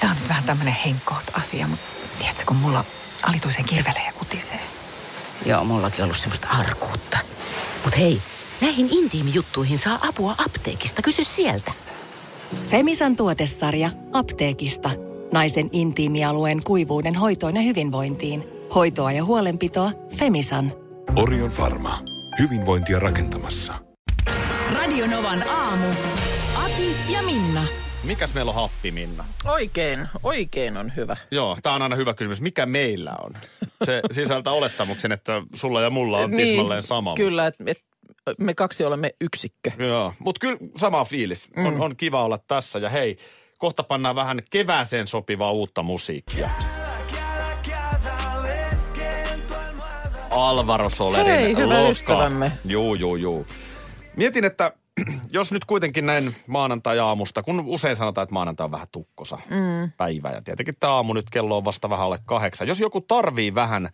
Tää on nyt vähän tämmönen henkkoht asia, mutta tiedätkö, kun mulla alituisen kirvelee ja kutisee. Joo, mullakin ollut semmoista arkuutta. Mut hei, näihin intiimijuttuihin saa apua apteekista. Kysy sieltä. Femisan tuotesarja apteekista. Naisen intiimialueen kuivuuden hoitoon ja hyvinvointiin. Hoitoa ja huolenpitoa Femisan. Orion Pharma. Hyvinvointia rakentamassa. Radionovan aamu. Ati ja Minna. Mikäs meillä on happi, Minna? Oikein, oikein on hyvä. Joo, tämä on aina hyvä kysymys. Mikä meillä on? Se sisältää olettamuksen, että sulla ja mulla on tismalleen sama. Niin, Kyllä, että et, me kaksi olemme yksikkö. Joo, mutta kyllä sama fiilis. Mm. On, on kiva olla tässä ja hei, kohta pannaan vähän kevääseen sopivaa uutta musiikkia. Alvaro Solerin Hei, hyvä ystävämme. Juu, juu, juu. Mietin, että jos nyt kuitenkin näin maanantai-aamusta, kun usein sanotaan, että maanantai on vähän tukkosa mm. päivä. Ja tietenkin tämä aamu nyt kello on vasta vähän alle kahdeksan. Jos joku tarvii vähän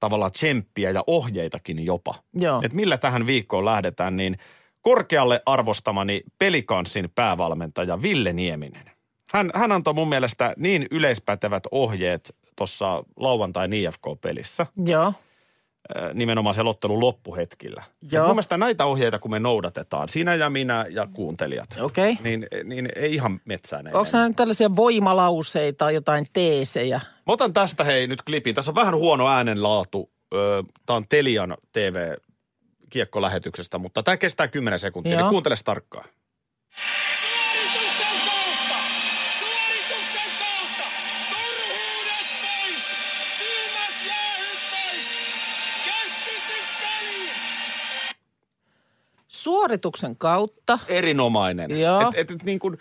tavallaan tsemppiä ja ohjeitakin jopa, että millä tähän viikkoon lähdetään, niin korkealle arvostamani pelikanssin päävalmentaja Ville Nieminen. Hän, hän antoi mun mielestä niin yleispätevät ohjeet tuossa lauantai IFK-pelissä, Joo. Nimenomaan se lottelun loppuhetkillä. Et Joo. Mun mielestä näitä ohjeita, kun me noudatetaan, sinä ja minä ja kuuntelijat, Okei. niin, niin ei ihan metsään Onko nämä tällaisia voimalauseita, jotain teesejä? Mä otan tästä hei nyt klipin. Tässä on vähän huono äänenlaatu. Tämä on Telian TV-kiekkolähetyksestä, mutta tämä kestää 10 sekuntia. Joo. Niin kuuntele tarkkaan. Suorituksen kautta. Erinomainen. Joo. Et, et, et niin kuin,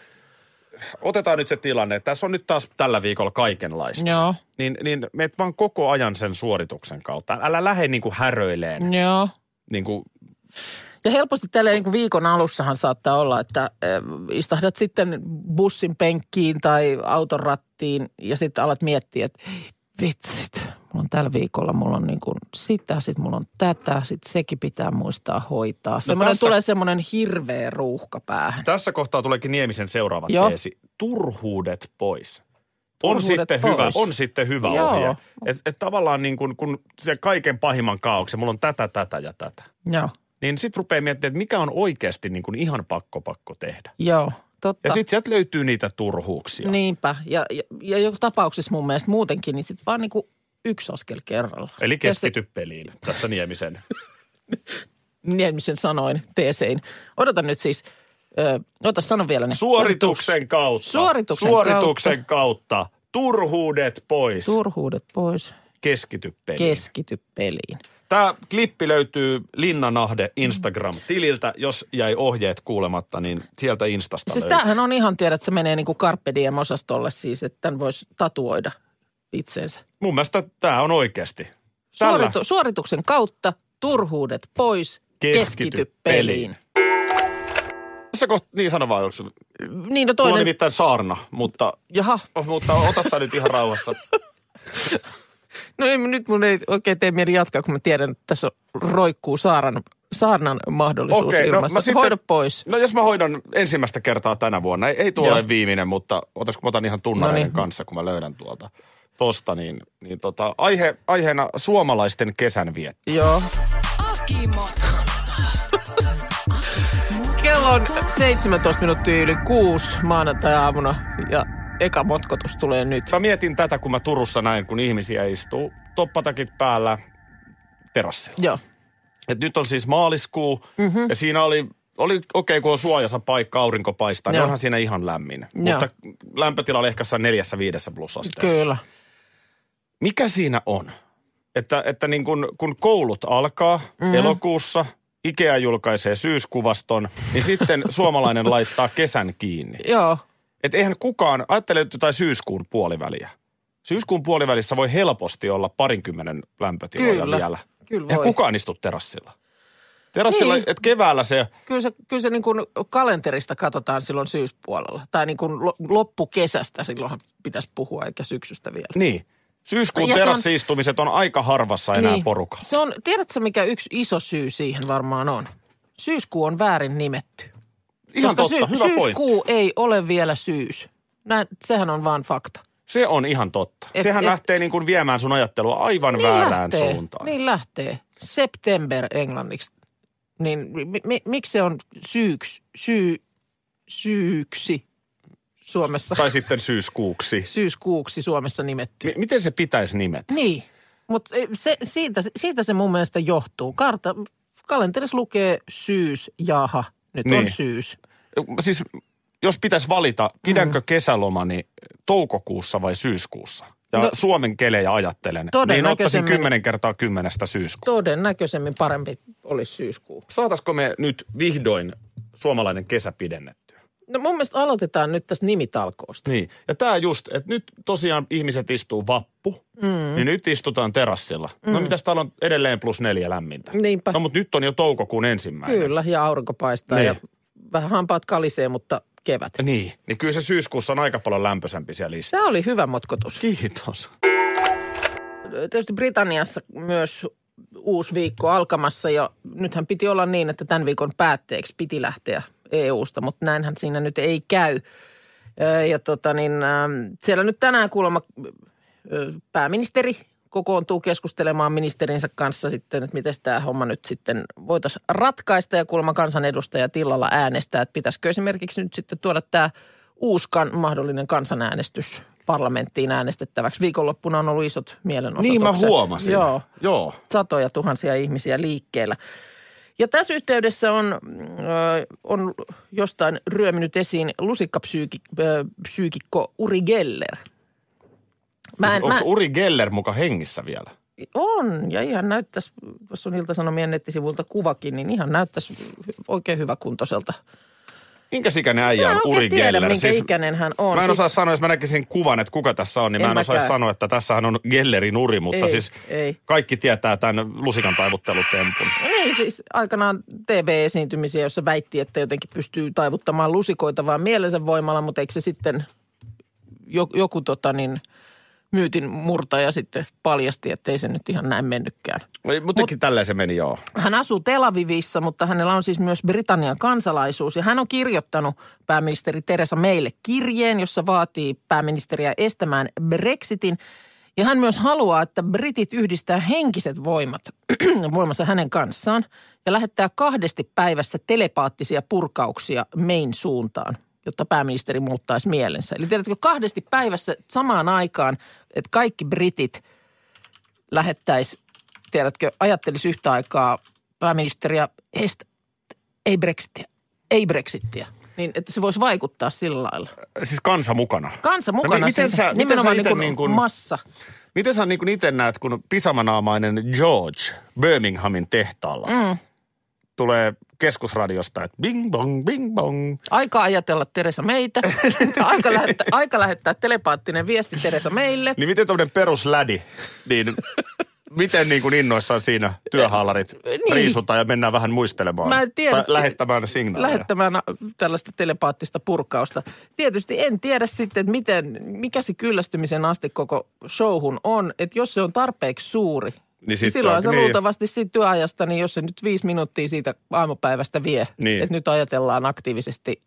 otetaan nyt se tilanne, että tässä on nyt taas tällä viikolla kaikenlaista. Joo. Niin, niin meet vaan koko ajan sen suorituksen kautta. Älä lähde niin kuin häröileen. Joo. Niin kuin, Ja helposti tällä niin kuin viikon alussahan saattaa olla, että äh, istahdat sitten bussin penkkiin tai auton rattiin ja sitten alat miettiä, että "Ei, vitsit, mulla on tällä viikolla, mulla on niin kuin sitä, sitten mulla on tätä, sitten sekin pitää muistaa hoitaa. Semmoinen No tässä- tulee semmoinen hirveä ruuhka päähän. tässä kohtaa tuleekin Niemisen seuraava Joo. teesi. Turhuudet pois. On Turhuudet sitten, pois. hyvä, on sitten hyvä Joo. ohje. Että et tavallaan niin kun, kun se kaiken pahimman kaauksen, mulla on tätä, tätä ja tätä. Joo, Niin sitten rupeaa miettimään, että mikä on oikeasti niin kuin ihan pakko pakko tehdä. joo, totta. Ja sitten sieltä löytyy niitä turhuuksia. Niinpä. Ja, ja, ja joka tapauksessa mun mielestä muutenkin, niin sitten vaan niin kuin yksi askel kerralla. Eli keskity peliin tässä Niemisen. se- Niemisen sanoin, teesein. Odota nyt siis, ö, ota sano vielä ne. Suorituksen kautta. Suorituksen Suorituksen kautta. Turhuudet pois. Turhuudet pois, keskity peliin. keskity peliin. Tämä klippi löytyy Linnanahde Instagram-tililtä. Jos jäi ohjeet kuulematta, niin sieltä Instasta Siis löytyy. tämähän on ihan tiedä, että se menee niin kuin Carpe Diem-osastolle siis, että tämän voisi tatuoida itseensä. Mun mielestä tämä on oikeasti. Tällä Suoritu, suorituksen kautta, turhuudet pois, Keskity keskity, peliin. peliin. Tässä kohta, niin sano vaan, onko Niin no Mulla on toinen, nimittäin saarna, mutta, jaha, mutta ota sä nyt ihan rauhassa. No ei, nyt mun ei oikein tee mieli jatkaa, kun mä tiedän, että tässä roikkuu saaran, saarnan mahdollisuus Okei, okay, no ilmassa. mä sitten- Hoida pois. No jos mä hoidan ensimmäistä kertaa tänä vuonna, ei, ei tuo Joo. ole viimeinen, mutta otas kun mä otan ihan tunnareiden No niin. kanssa, kun mä löydän tuolta tosta, niin, niin tota, aihe, aiheena suomalaisten kesänvietto. Joo. Kello on 17 minuuttia yli kuusi maanantai-aamuna ja eka motkotus tulee nyt. Mä mietin tätä, kun mä Turussa näin, kun ihmisiä istuu toppatakit päällä terassilla. Joo. Et nyt on siis maaliskuu mm-hmm. ja siinä oli, oli okei, okay, kun on suojassa paikka, aurinko paistaa, niin onhan siinä ihan lämmin. Joo. Mutta lämpötila oli ehkä neljässä viidessä plusasteessa. Kyllä. Mikä siinä on? Että, että niin kun, kun koulut alkaa mm. elokuussa, Ikea julkaisee syyskuvaston, niin sitten suomalainen laittaa kesän kiinni. Joo. Että eihän kukaan, ajattele jotain syyskuun puoliväliä. Syyskuun puolivälissä voi helposti olla parinkymmenen lämpötiloja Kyllä. vielä. Kyllä Eihän voi. kukaan istu terassilla. Terassilla, Niin. että keväällä se, Kyllä se, kyllä se niin kuin kalenterista katsotaan silloin syyspuolella. Tai niin kuin lo- loppukesästä silloinhan pitäisi puhua, eikä syksystä vielä. niin, syyskuun Ja se on- terassiistumiset on aika harvassa enää Niin. porukalla. Se on, tiedätkö mikä yksi iso syy siihen varmaan on? Syyskuu on väärin nimetty. Ihan Koska totta, hyvä pointti. syyskuu ei ole vielä syys. Nä, sehän on vaan fakta. Se on ihan totta. Et- Sehän et- lähtee niin kuin viemään sun ajattelua aivan Niin väärään lähtee. suuntaan. Niin lähtee. September englanniksi. Niin mi, mi, miksi se on syyks, syy, syyksi Suomessa? Tai sitten syyskuuksi. Syyskuuksi Suomessa nimetty. M- miten se pitäisi nimetä? Niin, mutta se, siitä, siitä se mun mielestä johtuu. Karta, kalenterissa lukee syys, jaha, nyt niin. on syys. Siis jos pitäisi valita, pidänkö kesälomani toukokuussa vai syyskuussa? Ja No- Suomen kelejä ajattelen, niin ottaisin kymmenen kertaa kymmenestä syyskuuta. Todennäköisemmin parempi olisi syyskuu. Saataisiko me nyt vihdoin suomalainen kesä pidennettyä? No mun mielestä aloitetaan nyt tästä nimitalkoosta. Niin, ja tämä just, että nyt tosiaan ihmiset istuu vappu, mm. niin nyt istutaan terassilla. Mm. No mitäs täällä on edelleen plus neljä lämmintä? Niinpä. No mutta nyt on jo toukokuun ensimmäinen. Kyllä, ja aurinko paistaa Niin. ja vähän hampaat kalisee, mutta kevät. Niin, niin kyllä se syyskuussa on aika paljon lämpöisempi siellä listassa. Tämä oli hyvä motkotus. Kiitos. Tietysti Britanniassa myös uusi viikko alkamassa ja nythän piti olla niin, että tämän viikon päätteeksi piti lähteä EU-sta, mutta näinhän siinä nyt ei käy. Ja tota niin, siellä nyt tänään kuulemma pääministeri kokoontuu keskustelemaan ministerinsä kanssa sitten, että miten tämä homma nyt sitten voitaisiin ratkaista ja kuulemma kansanedustaja Tillalla äänestää, että pitäisikö esimerkiksi nyt sitten tuoda tämä uusi kan, mahdollinen kansanäänestys parlamenttiin äänestettäväksi. Viikonloppuna on ollut isot mielenosoitukset. Niin mä huomasin. Joo, Joo. satoja tuhansia ihmisiä liikkeellä. Ja tässä yhteydessä on, ö, on jostain ryöminyt esiin lusikkapsyykikko Uri Geller. Mä en, Onko mä, Uri Geller muka hengissä vielä? on, ja ihan näyttäisi, jos on Ilta-Sanomien nettisivulta kuvakin, niin ihan näyttäisi oikein hyväkuntoiselta. Minkä ikäinen äijä on Uri tiedä, Geller? minkä ikäinen hän on. Mä en Siis- osaa sanoa, jos mä näkisin kuvan, että kuka tässä on, niin En mä en mäkään. sanoa, että tässähän on Gellerin Uri, mutta Ei, siis ei. kaikki tietää tämän lusikan taivuttelutempun. Niin, siis aikanaan TV-esiintymisiä, jossa väitti, että jotenkin pystyy taivuttamaan lusikoita vaan mielensä voimalla, mutta eikö se sitten jo- joku tota niin, myytin murtaja sitten paljasti, että ei se nyt ihan näin mennytkään. Mutta Mut, tälleen se meni, joo. Hän asuu Tel Avivissa, mutta hänellä on siis myös Britannian kansalaisuus. Ja hän on kirjoittanut pääministeri Teresa Maylle kirjeen, jossa vaatii pääministeriä estämään Brexitin. Ja hän myös haluaa, että britit yhdistää henkiset voimat voimassa hänen kanssaan ja lähettää kahdesti päivässä telepaattisia purkauksia Main suuntaan, jotta pääministeri muuttaisi mielensä. Eli tiedätkö, kahdesti päivässä samaan aikaan, että kaikki britit lähettäisi, tiedätkö, ajattelisi yhtä aikaa pääministeriä, estä, ei Brexitia, ei Brexitia. Niin, että se voisi vaikuttaa sillä lailla. Siis kansa mukana. Kansa mukana, No, miten siis sä- miten nimenomaan sä ite niin kuin niin kuin- massa. Miten sä niin itse näet, kun pisamanaamainen George Birminghamin tehtaalla mm. tulee keskusradiosta, että bing bong, bing bong. Aika ajatella Teresa meitä. aika, lähettää, aika lähettää telepaattinen viesti Teresa meille. Niin miten tämmöinen peruslädi, niin miten niin kuin innoissaan siinä työhaalarit Niin. riisutaan ja mennään vähän muistelemaan? Mä en tiedä. Tai lähettämään signaaleja. Lähettämään tällaista telepaattista purkausta. Tietysti en tiedä sitten, että miten, mikä se kyllästymisen aste koko showhun on. Että jos se on tarpeeksi suuri, niin, sit silloin on- se niin. luultavasti siitä työajasta, niin jos se nyt viisi minuuttia siitä aamupäivästä vie, Niin. että nyt ajatellaan aktiivisesti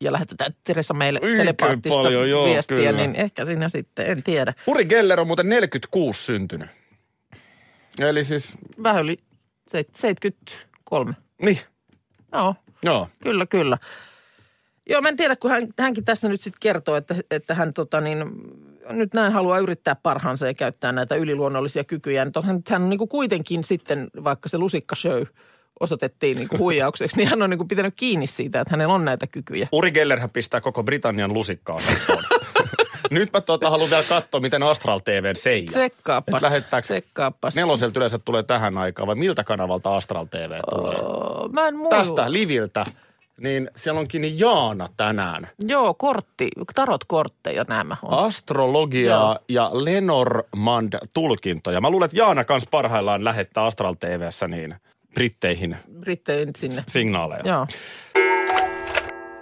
ja lähetetään Teresa meille Oikein telepaattista paljon, joo, viestiä, kyllä. niin ehkä siinä sitten, en tiedä. Uri Geller on muuten 46 syntynyt. Eli siis, Vähän yli seit- 73. niin, Joo, joo. Kyllä, kyllä. Joo, mä en tiedä, kun hän, hänkin tässä nyt sitten kertoo, että, että hän tota niin, nyt näin haluaa yrittää parhaansa ja käyttää näitä yliluonnollisia kykyjä. Nyt hän, on niin kuin kuitenkin sitten, vaikka se lusikkashow osoitettiin niin kuin huijaukseksi, niin hän on niin kuin pitänyt kiinni siitä, että hänellä on näitä kykyjä. Uri Gellerhän pistää koko Britannian lusikkaa. Nyt mä tota, haluan vielä katsoa, miten Astral TVn seija. Tsekkaappas, Et lähettääkö- tsekkaappas. Neloselta yleensä tulee tähän aikaan, vai miltä kanavalta Astral TV tulee? Oh, mä en muilu. Tästä Liviltä, niin siellä onkin Jaana tänään. Joo, kortti, tarot-kortteja nämä on. Astrologiaa Joo. ja Lenormand-tulkintoja. Mä luulen, että Jaana kanssa parhaillaan lähettää Astral TVssä niin britteihin Britteihin sinne. signaaleja. Joo.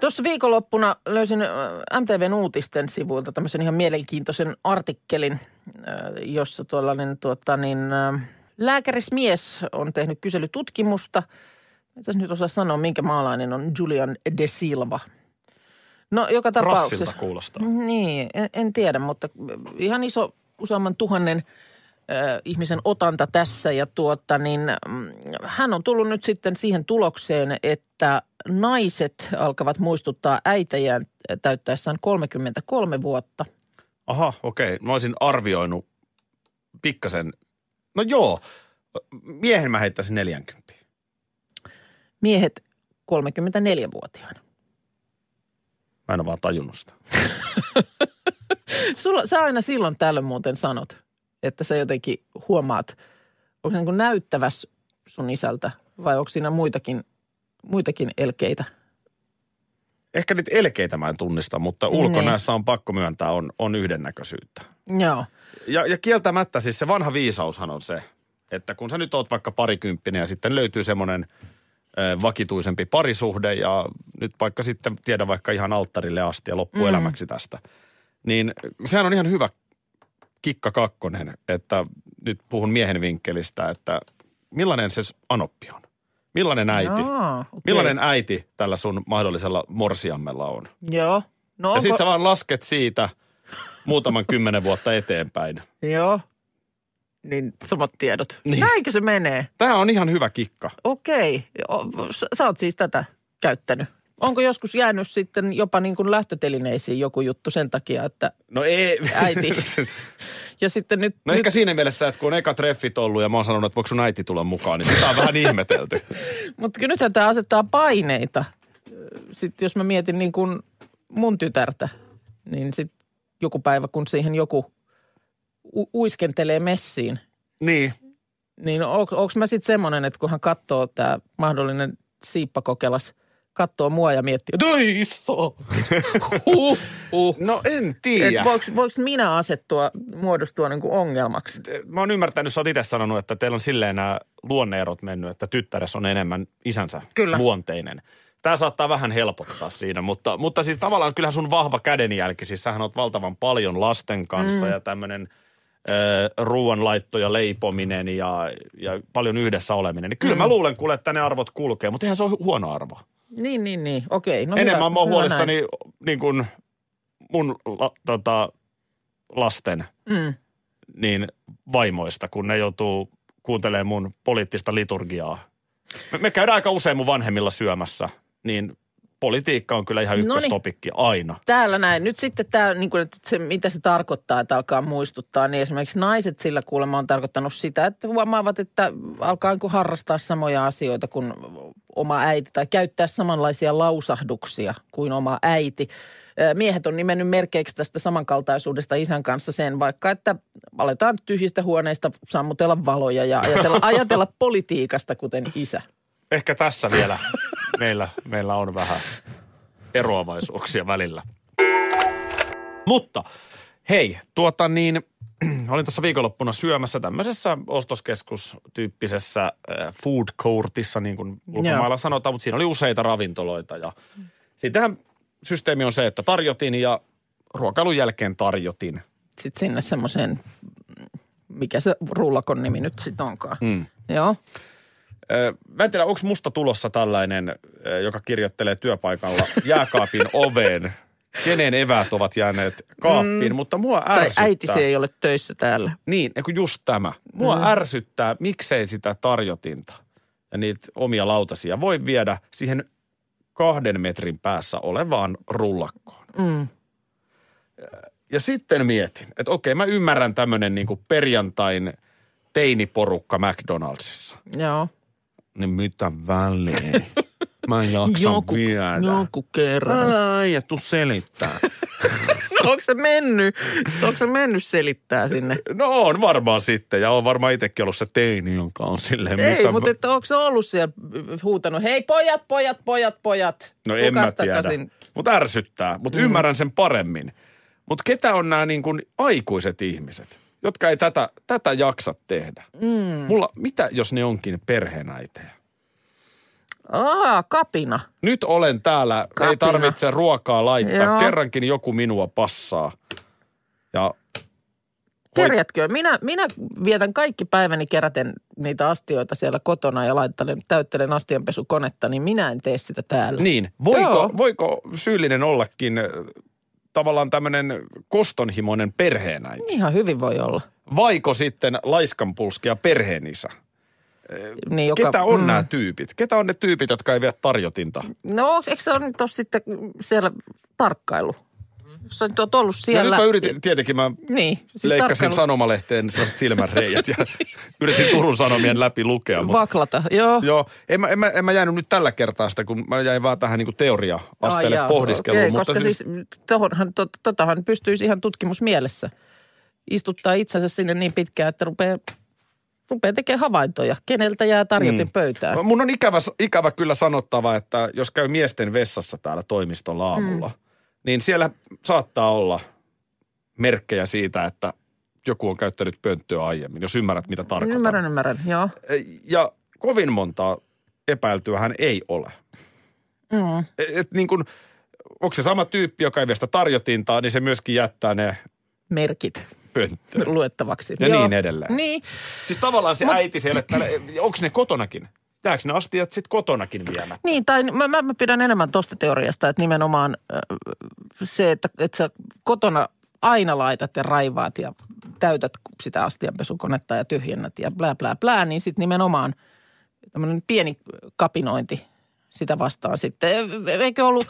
Tuossa viikonloppuna löysin äh, MTVn uutisten sivuilta tämmöisen ihan mielenkiintoisen artikkelin, äh, jossa tuollainen tuota, niin, äh, lääkärismies on tehnyt kyselytutkimusta. Mitä nyt osaa sanoa, minkä maalainen on Julian De Silva. No joka tapauksessa. Rassilta kuulostaa. Niin, en, en tiedä, mutta ihan iso useamman tuhannen äh, ihmisen otanta tässä. Ja tuota, niin, mm, hän on tullut nyt sitten siihen tulokseen, että naiset alkavat muistuttaa äitejään täyttäessään 33 vuotta. Aha, okei. Mä olisin arvioinut pikkasen. No joo, miehen mä heittäisin 40. Miehet 34-vuotiaana. Mä en ole vaan tajunnut sitä. Sulla, sä aina silloin tällöin muuten sanot, että sä jotenkin huomaat, onko se niin kuin näyttäväs sun isältä vai onko siinä muitakin, muitakin elkeitä? Ehkä niitä elkeitä mä en tunnista, mutta ulkonäössä on pakko myöntää, on, on yhdennäköisyyttä. Joo. Ja, ja kieltämättä siis se vanha viisaushan on se, että kun sä nyt oot vaikka parikymppinen ja sitten löytyy semmoinen vakituisempi parisuhde ja nyt vaikka sitten tiedä vaikka ihan alttarille asti ja loppuelämäksi mm. tästä, niin sehän on ihan hyvä kikka kakkonen, että nyt puhun miehen vinkkelistä, että millainen se anoppi on? Millainen äiti? Jaa, okei. Millainen äiti tällä sun mahdollisella morsiammella on? Joo. No Ja onko, sit sä vaan lasket siitä muutaman kymmenen vuotta eteenpäin. Joo. Niin samat tiedot. Niin. Näinkö se menee? Tämä on ihan hyvä kikka. Okei. Sä, sä oot siis tätä käyttänyt. Onko joskus jäänyt sitten jopa niin kuin lähtötelineisiin joku juttu sen takia, että No ei. äiti. ja sitten nyt, No nyt ehkä siinä mielessä, että kun on eka treffit ollut ja mä oon sanonut, että voiko sun äiti tulla mukaan, niin sitä on vähän ihmetelty. mutta kyllä nythän tämä asettaa paineita. Sitten jos mä mietin niin kuin mun tytärtä, niin sitten joku päivä, kun siihen joku u- uiskentelee messiin, Niin. niin onko mä sitten semmoinen, että kun hän katsoo tämä mahdollinen siippakokelas, katsoo mua ja miettii, että oi iso, huh, huh. No en tiedä. voiko, voiko minä asettua, muodostua niin kuin ongelmaksi? Mä oon ymmärtänyt, sä oot itse sanonut, että teillä on silleen nämä luonneerot mennyt, että tyttäres on enemmän isänsä Kyllä. luonteinen. Tämä saattaa vähän helpottaa siinä, mutta, mutta siis tavallaan kyllähän sun vahva kädenjälki, siis sähän oot valtavan paljon lasten kanssa mm. ja tämmöinen ruoanlaitto ja leipominen ja, ja paljon yhdessä oleminen. Niin kyllä mm. mä luulen kuule, että ne arvot kulkee, mutta eihän se ole hu- huono arvo. Niin, niin, niin. Okei. No Enemmän hyvä, mä oon huolissani näin. niin kuin mun la, tota, lasten Mm. niin vaimoista, kun ne joutuu kuuntelemaan mun poliittista liturgiaa. Me, me käydään aika usein mun vanhemmilla syömässä, niin politiikka on kyllä ihan Noniin. ykköstopikki aina. Täällä näin. Nyt sitten tämä, niin kuin, että se, mitä se tarkoittaa, että alkaa muistuttaa, niin esimerkiksi naiset sillä kuulemma on tarkoittanut sitä, että huomaavat, että alkaa niin kuin harrastaa samoja asioita kuin oma äiti tai käyttää samanlaisia lausahduksia kuin oma äiti. Miehet on nimennyt merkeiksi tästä samankaltaisuudesta isän kanssa sen, vaikka että aletaan tyhjistä huoneista sammutella valoja ja ajatella, ajatella politiikasta kuten isä. Ehkä tässä vielä meillä, meillä on vähän eroavaisuuksia välillä. Mutta hei, tuota niin, olin tässä viikonloppuna syömässä tämmöisessä ostoskeskustyyppisessä äh, food courtissa, niin kuin ulkomailla sanotaan, mutta siinä oli useita ravintoloita. Ja sittenhän systeemi on se, että tarjotin ja ruokailun jälkeen tarjotin. Sitten sinne semmoiseen, mikä se rullakon nimi nyt sitten onkaan. Mm. Joo. Mä en tiedä, onko musta tulossa tällainen, joka kirjoittelee työpaikalla jääkaapin oveen, kenen eväät ovat jääneet kaappiin, mm. mutta mua Tai ärsyttää. äitisi ei ole töissä täällä. Niin, just tämä. Mua mm. ärsyttää, miksei sitä tarjotinta ja niitä omia lautasia voi viedä siihen kahden metrin päässä olevaan rullakkoon. Mm. Ja sitten mietin, että okei, mä ymmärrän tämmöinen niinku perjantain teiniporukka McDonaldsissa. Joo. Niin mitä väliä? Mä en jaksa Joku, viedä. joku kerran. Älä äijä, tuu selittää. No, onko se mennyt? Onko se mennyt selittää sinne? No on varmaan sitten, ja on varmaan itsekin ollut se teini, jonka on silleen... Ei, mitä mutta että onko se ollut siellä huutanut, hei pojat, pojat, pojat, pojat. No en mä tiedä. Mutta ärsyttää, mutta mm. ymmärrän sen paremmin. Mutta ketä on nämä niin kuin aikuiset ihmiset, jotka ei tätä, tätä jaksa tehdä? Mm. Mulla, mitä jos ne onkin perheenäitejä? Aa, kapina. Nyt olen täällä, ei Kapina. tarvitse ruokaa laittaa. Joo. Kerrankin joku minua passaa. Ja Kerjätkö? Minä, minä vietän kaikki päiväni keräten niitä astioita siellä kotona ja laittelen, täyttelen astianpesukonetta, niin minä en tee sitä täällä. Niin. Voiko, Joo. voiko syyllinen ollakin tavallaan tämmöinen kostonhimoinen perheenäiti? Ihan hyvin voi olla. Vaiko sitten laiskanpulskia perheenisä? Niin, joka, Ketä on mm. nämä tyypit? Ketä on ne tyypit, jotka ei vie tarjotinta? No, eikö se ole sitten siellä tarkkailu? Sä nyt oot ollut siellä. nyt mä yritin, tietenkin mä Niin, siis leikkasin tarkkailu. sanomalehteen sellaiset silmänreijät ja yritin Turun Sanomien läpi lukea. Mutta Vaklata, joo. Joo, en mä, en, mä, en mä jäänyt nyt tällä kertaa sitä, kun mä jäin vaan tähän niin teoria-asteelle Ai pohdiskeluun. okei, mutta koska siis, tohonhan, tot, totahan pystyisi ihan tutkimusmielessä istuttaa itsensä sinne niin pitkään, että rupeaa, rupeaa tekemään havaintoja. Keneltä jää tarjotin Mm. pöytään? Mun on ikävä, ikävä kyllä sanottava, että jos käy miesten vessassa täällä toimistolla aamulla, mm. Niin siellä saattaa olla merkkejä siitä, että joku on käyttänyt pönttöä aiemmin, jos ymmärrät mitä tarkoitan. Ymmärrän, ymmärrän, joo. Ja kovin montaa epäiltyä hän ei ole. Mm. Et, niin kuin, onko se sama tyyppi, joka ei vie sitä tarjotintaa, niin se myöskin jättää ne Merkit pönttöön. luettavaksi. Ja niin edelleen. Niin, Siis tavallaan se Mut- äiti siellä, onko ne kotonakin? Jääkö ne astiat sitten kotonakin vielä? Niin, tai mä, mä, mä pidän enemmän tuosta teoriasta, että nimenomaan se, että, että sä kotona aina laitat ja raivaat ja täytät sitä astianpesukonetta ja tyhjennät ja blää, blää, blää, niin sitten nimenomaan tämmöinen pieni kapinointi sitä vastaan sitten. Eikö ollut,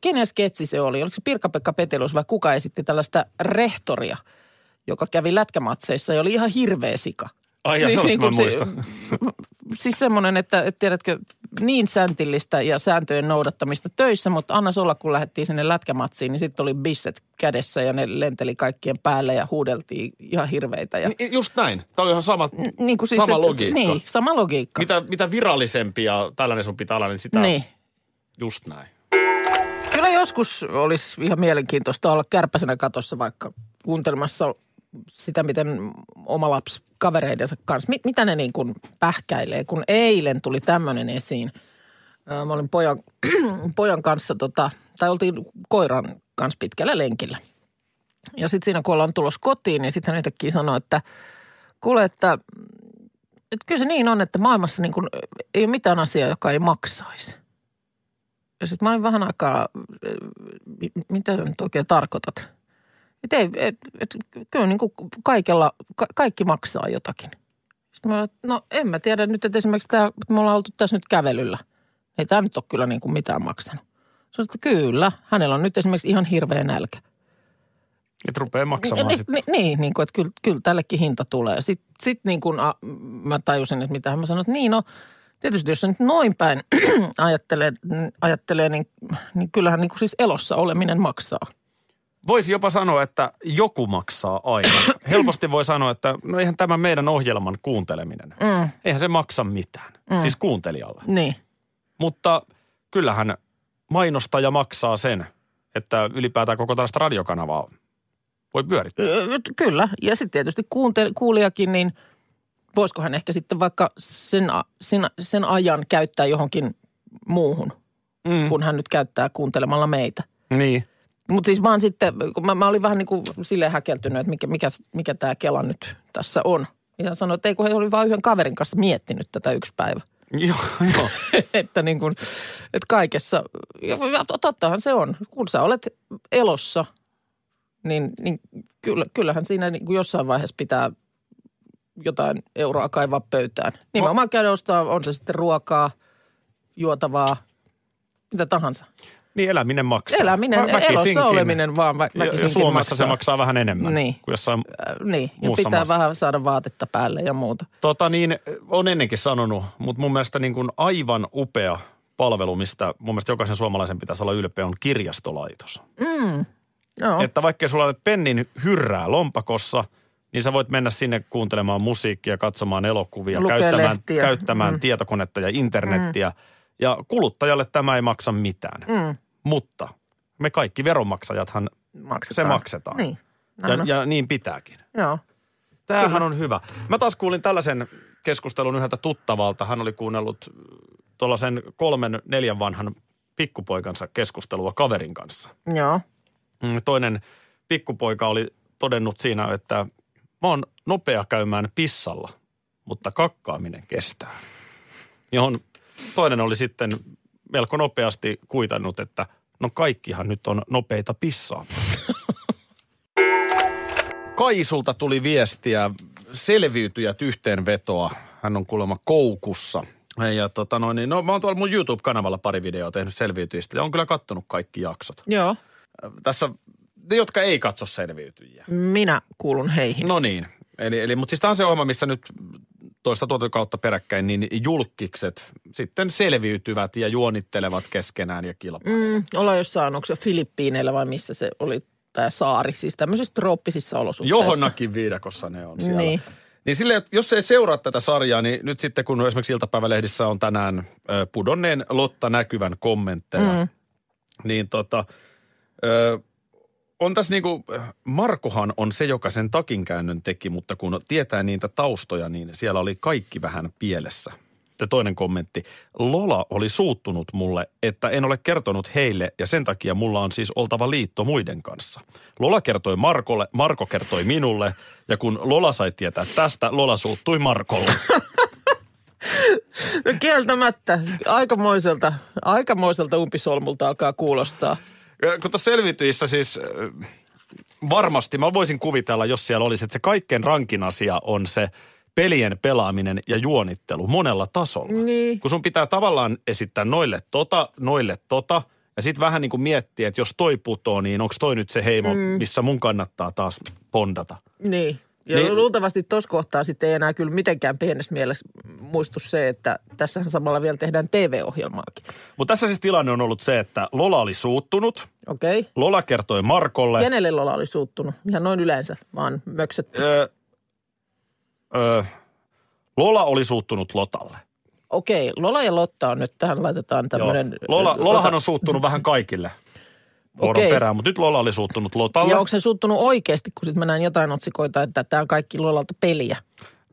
kenen sketsi se oli? Oliko se Pirkka-Pekka Petelus vai kuka esitti tällaista rehtoria, joka kävi lätkämatseissa ja oli ihan hirveä sika. Ai ja siis mä se- muistan. siis semmoinen, että, että tiedätkö, niin säntillistä ja sääntöjen noudattamista töissä, mutta annas olla, kun lähdettiin sinne lätkämatsiin, niin sitten oli bisset kädessä ja ne lenteli kaikkien päälle ja huudeltiin ihan hirveitä. Ja, Ni- Just näin. Tämä on ihan sama, niin kuin siis, sama että- logiikka. Niin, sama logiikka. Mitä, mitä virallisempi ja tällainen sun pitää olla, niin sitä Niin. just näin. Kyllä joskus olisi ihan mielenkiintoista olla kärpäsenä katossa vaikka kuuntelemassa sitä, miten oma lapsi kavereidensa kanssa, mit, mitä ne niin kuin pähkäilee. Kun eilen tuli tämmöinen esiin. Mä olin pojan, pojan kanssa, tota, tai oltiin koiran kanssa pitkällä lenkillä. Ja sitten siinä kun ollaan tulossa kotiin, niin sitten hän yhtäkkiä sanoi, että kuule, että, että kyllä se niin on, että maailmassa niin kuin ei ole mitään asiaa, joka ei maksaisi. Ja sitten mä olin vähän aikaa, mi- mitä nyt oikein tarkoitat? Että ei, et, et, kyllä niin kuin kaikella, ka, kaikki maksaa jotakin. Sitten mä, no en mä tiedä nyt, että esimerkiksi tämä, että me ollaan oltu tässä nyt kävelyllä. Ei tämä nyt ole kyllä niin kuin mitään maksanut. Sanoin, että kyllä, hänellä on nyt esimerkiksi ihan hirveä nälkä. Että rupeaa maksamaan Ni- sitten. ni- Niin, niin kuin, että kyllä, kyllä tällekin hinta tulee. Sitten sit niin kuin a, mä tajusin, että mitä mä sanoin, että niin no, tietysti jos se nyt noin päin ajattelee, ajattelee niin, niin kyllähän niin kuin siis elossa oleminen maksaa. Voisi jopa sanoa, että joku maksaa aina. Helposti voi sanoa, että no eihän tämä meidän ohjelman kuunteleminen, Mm, eihän se maksa mitään. Mm. Siis kuuntelijalle. niin, Mutta kyllähän mainostaja maksaa sen, että ylipäätään koko tällaista radiokanavaa voi pyörittää. Kyllä. Ja sitten tietysti kuunte- kuulijakin, niin voisiko hän ehkä sitten vaikka sen, a- sen, sen ajan käyttää johonkin muuhun, Mm. kun hän nyt käyttää kuuntelemalla meitä. Niin. Mutta siis vaan sitten, kun mä, mä olin vähän niin kuin silleen häkeltynyt, että mikä, mikä, mikä tämä Kela nyt tässä on. Ja hän sanoi, että ei kun he oli vain yhden kaverin kanssa miettinyt tätä yksi päivä. Joo, joo. että niin kuin, että kaikessa, ja tottahan se on, kun sä olet elossa, niin, niin kyllä, kyllähän siinä niin kuin jossain vaiheessa pitää jotain euroa kaivaa pöytään. Nimenomaan käydä ostaa, on se sitten ruokaa, juotavaa, mitä tahansa. Niin eläminen maksaa. Eläminen, Vä- elossa oleminen vaan vä- väkisinkin ja Suomessa maksaa. se maksaa vähän enemmän Niin. kuin jossain Äh, niin, ja pitää maassa. vähän saada vaatetta päälle ja muuta. Tota niin, on ennenkin sanonut, mutta mun mielestä niin kuin aivan upea palvelu, mistä mun mielestä jokaisen suomalaisen pitäisi olla ylpeä, on kirjastolaitos. Mm. Joo. Että vaikka sulla on pennin hyrrää lompakossa, niin sä voit mennä sinne kuuntelemaan musiikkia, katsomaan elokuvia, Lukee käyttämään, lehtiä. käyttämään Mm. tietokonetta ja internettiä. Ja kuluttajalle tämä ei maksa mitään. Mm. Mutta me kaikki veronmaksajathan, Maksetaan. se maksetaan. Niin. Ja, ja niin pitääkin. Joo. Tämähän on hyvä. Mä taas kuulin tällaisen keskustelun yhdeltä tuttavalta. Hän oli kuunnellut tuollaisen kolmen, neljän vanhan pikkupoikansa keskustelua kaverin kanssa. Joo. Mm, Toinen pikkupoika oli todennut siinä, että mä oon nopea käymään pissalla, mutta kakkaaminen kestää. Johon toinen oli sitten melko nopeasti kuitannut, että no kaikkihan nyt on nopeita pissaa. Kaisulta tuli viestiä selviytyjät yhteenvetoa. Hän on kuulemma koukussa. Ja tota noin, niin, no mä oon tuolla mun YouTube-kanavalla pari videoa tehnyt selviytyjistä ja on kyllä kattonut kaikki jaksot. Joo, Tässä ne, jotka ei katso selviytyjiä. minä kuulun heihin. No niin. Eli, eli, mutta siis tämä on se ohjelma, missä nyt toista tuotantokautta peräkkäin, niin julkikset sitten selviytyvät ja juonittelevat keskenään ja kilpailevat. Mm, ollaan jossain, onko se Filippiineillä vai missä se oli tämä saari, siis tämmöisissä trooppisissa olosuhteissa. Johonnakin viidakossa ne on siellä. Niin. Niin sille, jos ei seuraa tätä sarjaa, niin nyt sitten kun esimerkiksi iltapäivälehdissä on tänään pudonneen Lotta näkyvän kommentteja, mm. niin tota, ö, on tässä niinku, Markohan on se, joka sen takinkäännön teki, mutta kun tietää niitä taustoja, niin siellä oli kaikki vähän pielessä. Ja toinen kommentti. Lola oli suuttunut mulle, että en ole kertonut heille ja sen takia mulla on siis oltava liitto muiden kanssa. Lola kertoi Markolle, Marko kertoi minulle ja kun Lola sai tietää tästä, Lola suuttui Markolle. No kieltämättä, aikamoiselta, aikamoiselta umpisolmulta alkaa kuulostaa. Kun tuossa selviytyissä siis varmasti, mä voisin kuvitella, jos siellä olisi, että se kaikkein rankin asia on se pelien pelaaminen ja juonittelu monella tasolla. Niin. Kun sun pitää tavallaan esittää noille tota, noille tota, ja sitten vähän niin kuin miettiä, että jos toi putoo, niin onko toi nyt se heimo, mm. missä mun kannattaa taas pondata. Niin. Ja Niin- luultavasti tuossa kohtaa sitten ei enää kyllä mitenkään pienessä mielessä muistu se, että tässähän samalla vielä tehdään TV-ohjelmaakin. Mutta tässä siis tilanne on ollut se, että Lola oli suuttunut. Okei. Okay. Lola kertoi Markolle. Kenelle Lola oli suuttunut? Ihan noin yleensä, vaan möksetty. Öö, öö, Lola oli suuttunut Lotalle. Okei, Lola ja Lotta on nyt, tähän laitetaan tämmöinen... Lola, Lolahan on suuttunut vähän kaikille vuoron Okei. perään, mutta nyt Lola oli suuttunut Lotalle. Ja onko se suuttunut oikeasti, kun sitten mä näin jotain otsikoita, että tämä on kaikki Lolalta peliä?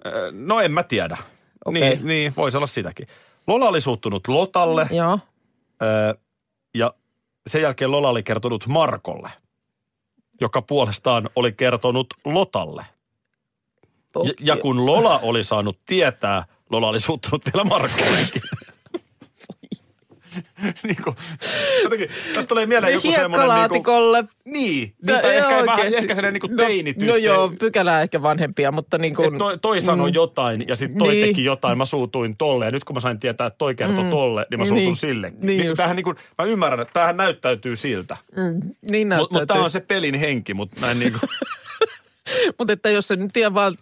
Öö, No en mä tiedä. Okei. Niin, niin, voisi olla sitäkin. Lola oli suuttunut Lotalle Joo. öö, ja sen jälkeen Lola oli kertonut Markolle, joka puolestaan oli kertonut Lotalle. Ja, ja kun Lola oli saanut tietää, Lola oli suuttunut vielä Markollekin. niin kuin, jotenkin, tästä tulee mieleen joku semmoinen... Niin, kuin, Hiekkalaatikolle. niin, No, niin tai ehkä, vähän, ehkä sellainen niin kuin no, teinityttö. no joo, pykälää ehkä vanhempia, mutta niin kuin... Et toi, toi sanoi Mm. jotain ja sitten toi Niin. teki jotain, mä suutuin tolle. Ja nyt kun mä sain tietää, että toi kertoi Mm. tolle, niin mä suutun Niin. sillekin. Niin Niin tämähän niin kuin, mä ymmärrän, että tämähän näyttäytyy siltä. Mm, niin Mutta mut näyttäytyy. tämä on se pelin henki, mutta näin niin kuin, Mutta että jos se nyt ihan vaan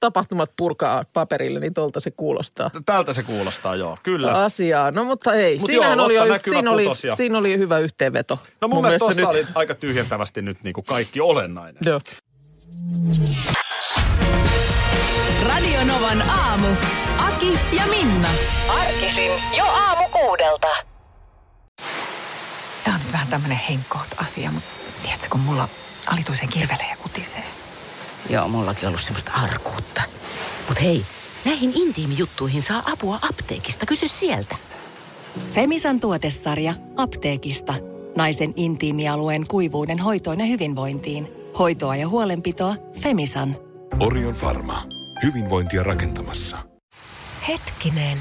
tapahtumat purkaa paperille, niin tuolta se kuulostaa tältä se kuulostaa, joo, kyllä. asiaa. No mutta ei, Mut siinähän joo, oli, jo, siinä, oli, siinä oli hyvä yhteenveto. No mun, mielestä tuossa nyt. oli aika tyhjentävästi nyt niin kuin kaikki olennainen. Joo. Radio Novan aamu. Aki ja Minna. Arkisin jo aamu kuudelta. Tämä on nyt vähän tämmöinen henkkoht asia, mutta tiedätkö, kun mulla alituisen kirvelee ja kutisee. Joo, mullakin ollut semmoista arkuutta. Mut hei, näihin intiimijuttuihin saa apua apteekista. Kysy sieltä. Femisan tuotesarja apteekista. Naisen intiimialueen kuivuuden hoitoon ja hyvinvointiin. Hoitoa ja huolenpitoa Femisan. Orion Pharma. Hyvinvointia rakentamassa. Hetkinen.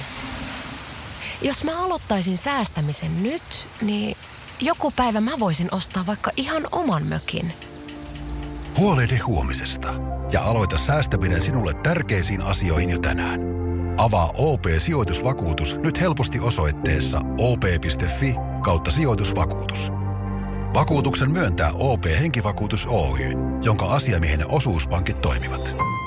Jos mä aloittaisin säästämisen nyt, niin joku päivä mä voisin ostaa vaikka ihan oman mökin. Huolehdi huomisesta ja aloita säästäminen sinulle tärkeisiin asioihin jo tänään. Avaa OP-sijoitusvakuutus nyt helposti osoitteessa op.fi kautta sijoitusvakuutus. Vakuutuksen myöntää OP-henkivakuutus Oy, jonka asiamiehen osuuspankit toimivat.